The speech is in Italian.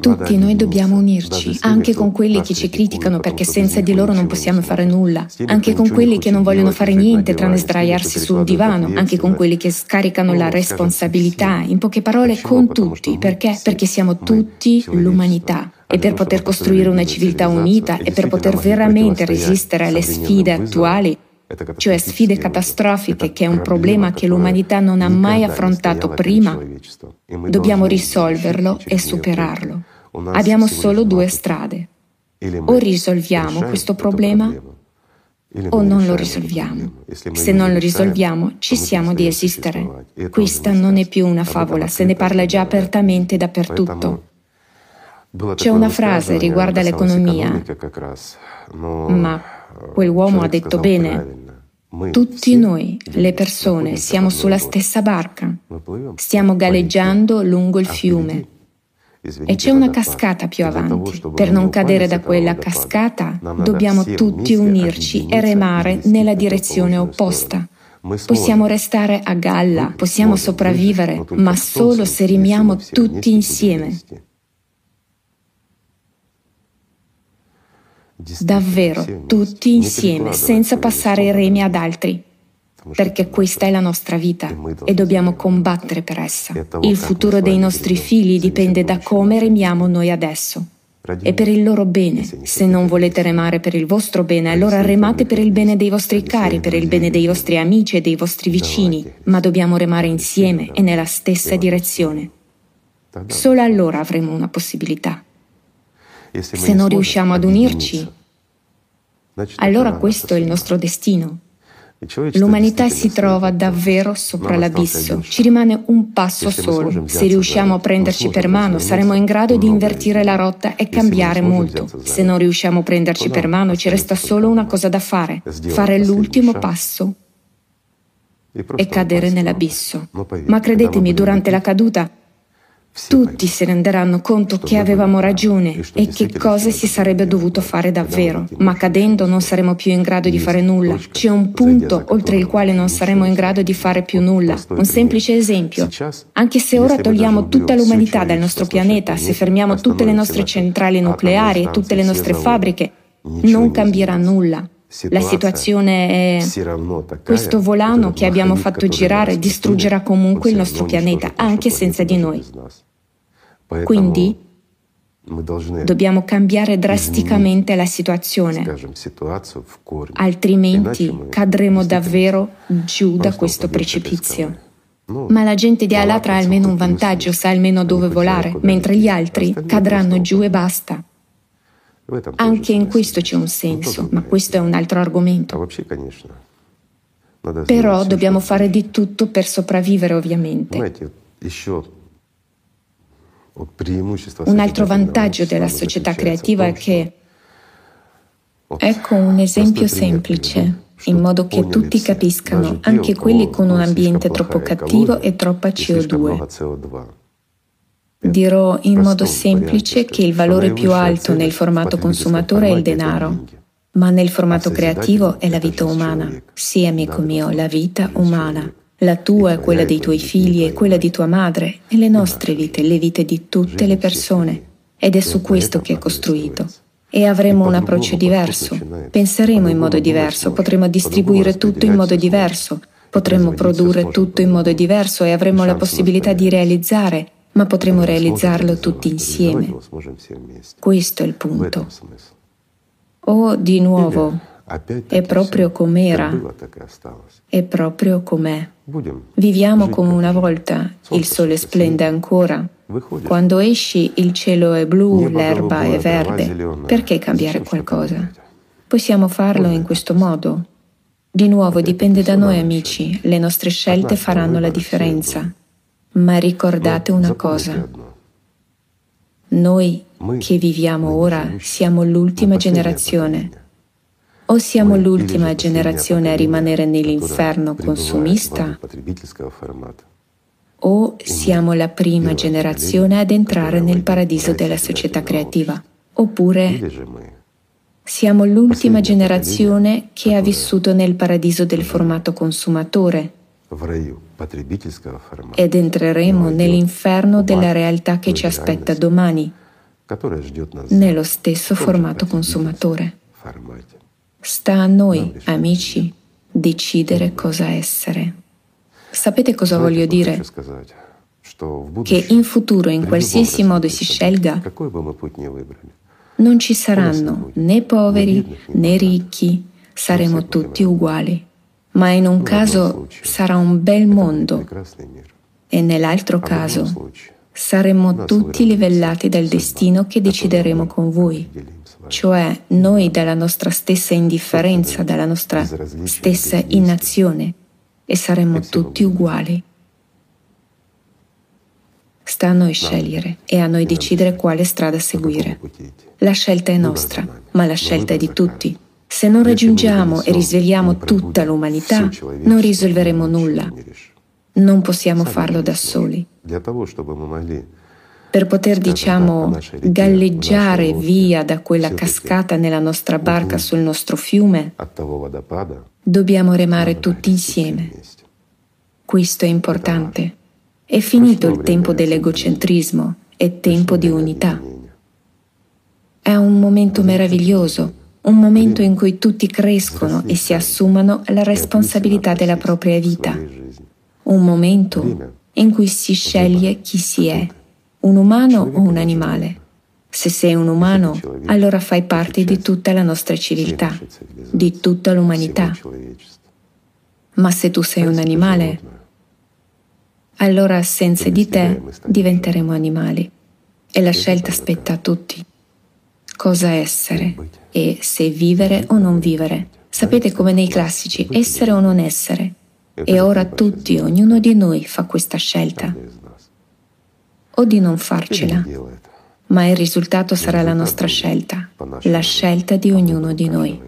Tutti noi dobbiamo unirci, anche con quelli che ci criticano perché senza di loro non possiamo fare nulla, anche con quelli che non vogliono fare niente tranne sdraiarsi sul divano, anche con quelli che scaricano la responsabilità, in poche parole con tutti, perché? Perché siamo tutti l'umanità. E per poter costruire una civiltà unita e per poter veramente resistere alle sfide attuali, cioè sfide catastrofiche, che è un problema che l'umanità non ha mai affrontato prima, dobbiamo risolverlo e superarlo. Abbiamo solo due strade. O risolviamo questo problema o non lo risolviamo. Se non lo risolviamo, ci siamo di esistere. Questa non è più una favola, se ne parla già apertamente dappertutto. C'è una frase riguardo all'economia, ma quell'uomo ha detto bene, tutti noi, le persone, siamo sulla stessa barca, stiamo galleggiando lungo il fiume e c'è una cascata più avanti. Per non cadere da quella cascata dobbiamo tutti unirci e remare nella direzione opposta. Possiamo restare a galla, possiamo sopravvivere, ma solo se remiamo tutti insieme. Davvero, tutti insieme, senza passare i remi ad altri, perché questa è la nostra vita e dobbiamo combattere per essa. Il futuro dei nostri figli dipende da come remiamo noi adesso. E per il loro bene. Se non volete remare per il vostro bene, allora remate per il bene dei vostri cari, per il bene dei vostri amici e dei vostri vicini, ma dobbiamo remare insieme e nella stessa direzione. Solo allora avremo una possibilità. Se non riusciamo ad unirci, allora questo è il nostro destino. L'umanità si trova davvero sopra l'abisso. Ci rimane un passo solo. Se riusciamo a prenderci per mano, saremo in grado di invertire la rotta e cambiare molto. Se non riusciamo a prenderci per mano, ci resta solo una cosa da fare, fare l'ultimo passo e cadere nell'abisso. Ma credetemi, durante la caduta tutti si renderanno conto che avevamo ragione e che cosa si sarebbe dovuto fare davvero, ma cadendo non saremo più in grado di fare nulla. C'è un punto oltre il quale non saremo in grado di fare più nulla. Un semplice esempio. Anche se ora togliamo tutta l'umanità dal nostro pianeta, se fermiamo tutte le nostre centrali nucleari e tutte le nostre fabbriche, non cambierà nulla. La situazione è questo volano che abbiamo fatto girare distruggerà comunque il nostro pianeta, anche senza di noi. Quindi dobbiamo cambiare drasticamente la situazione, altrimenti cadremo davvero giù da questo precipizio. Ma la gente di Alatra ha almeno un vantaggio, sa almeno dove volare, mentre gli altri cadranno giù e basta. Anche in questo c'è un senso, ma questo è un altro argomento. Però dobbiamo fare di tutto per sopravvivere, ovviamente. Un altro vantaggio della società creativa è che Ecco un esempio semplice, in modo che tutti capiscano, anche quelli con un ambiente troppo cattivo e troppa CO2. Dirò in modo semplice che il valore più alto nel formato consumatore è il denaro, ma nel formato creativo è la vita umana. Sì, amico mio, la vita umana. La tua è quella dei tuoi figli e quella di tua madre e le nostre vite, le vite di tutte le persone. Ed è su questo che è costruito. E avremo un approccio diverso. Penseremo in modo diverso, potremo distribuire tutto in modo diverso, potremo produrre tutto in modo diverso e avremo la possibilità di realizzare, ma potremo realizzarlo tutti insieme. Questo è il punto. O di nuovo, è proprio com'era, è proprio com'è. Viviamo come una volta, il sole splende ancora. Quando esci il cielo è blu, l'erba è verde. Perché cambiare qualcosa? Possiamo farlo in questo modo. Di nuovo dipende da noi amici, le nostre scelte faranno la differenza. Ma ricordate una cosa. Noi che viviamo ora siamo l'ultima generazione. o siamo l'ultima generazione a rimanere nell'inferno consumista? o siamo la prima generazione ad entrare nel paradiso della società creativa. Oppure siamo l'ultima generazione che ha vissuto nel paradiso del formato consumatore ed entreremo nell'inferno della realtà che ci aspetta domani nello stesso formato consumatore. Sta a noi, amici, decidere cosa essere. Sapete cosa voglio dire? Che in futuro, in qualsiasi modo si scelga, non ci saranno né poveri né ricchi, saremo tutti uguali. Ma in un caso sarà un bel mondo. e nell'altro caso saremo tutti livellati dal destino che decideremo con voi, cioè noi dalla nostra stessa indifferenza, dalla nostra stessa inazione e saremo tutti uguali. Sta a noi scegliere e a noi decidere quale strada seguire. La scelta è nostra, ma la scelta è di tutti. Se non raggiungiamo e risvegliamo tutta l'umanità, non risolveremo nulla. Non possiamo farlo da soli. Per poter, diciamo, galleggiare via da quella cascata nella nostra barca sul nostro fiume, dobbiamo remare tutti insieme. Questo è importante. È finito il tempo dell'egocentrismo, è tempo di unità. È un momento meraviglioso, un momento in cui tutti crescono e si assumano la responsabilità della propria vita un momento in cui si sceglie chi si è, un umano o un animale. Se sei un umano, allora fai parte di tutta la nostra civiltà, di tutta l'umanità. Ma se tu sei un animale, allora senza di te diventeremo animali. E la scelta spetta a tutti. Cosa essere e se vivere o non vivere. Sapete come nei classici, essere o non essere. E ora tutti, ognuno di noi fa questa scelta. O di non farcela. Ma il risultato sarà la nostra scelta, la scelta di ognuno di noi.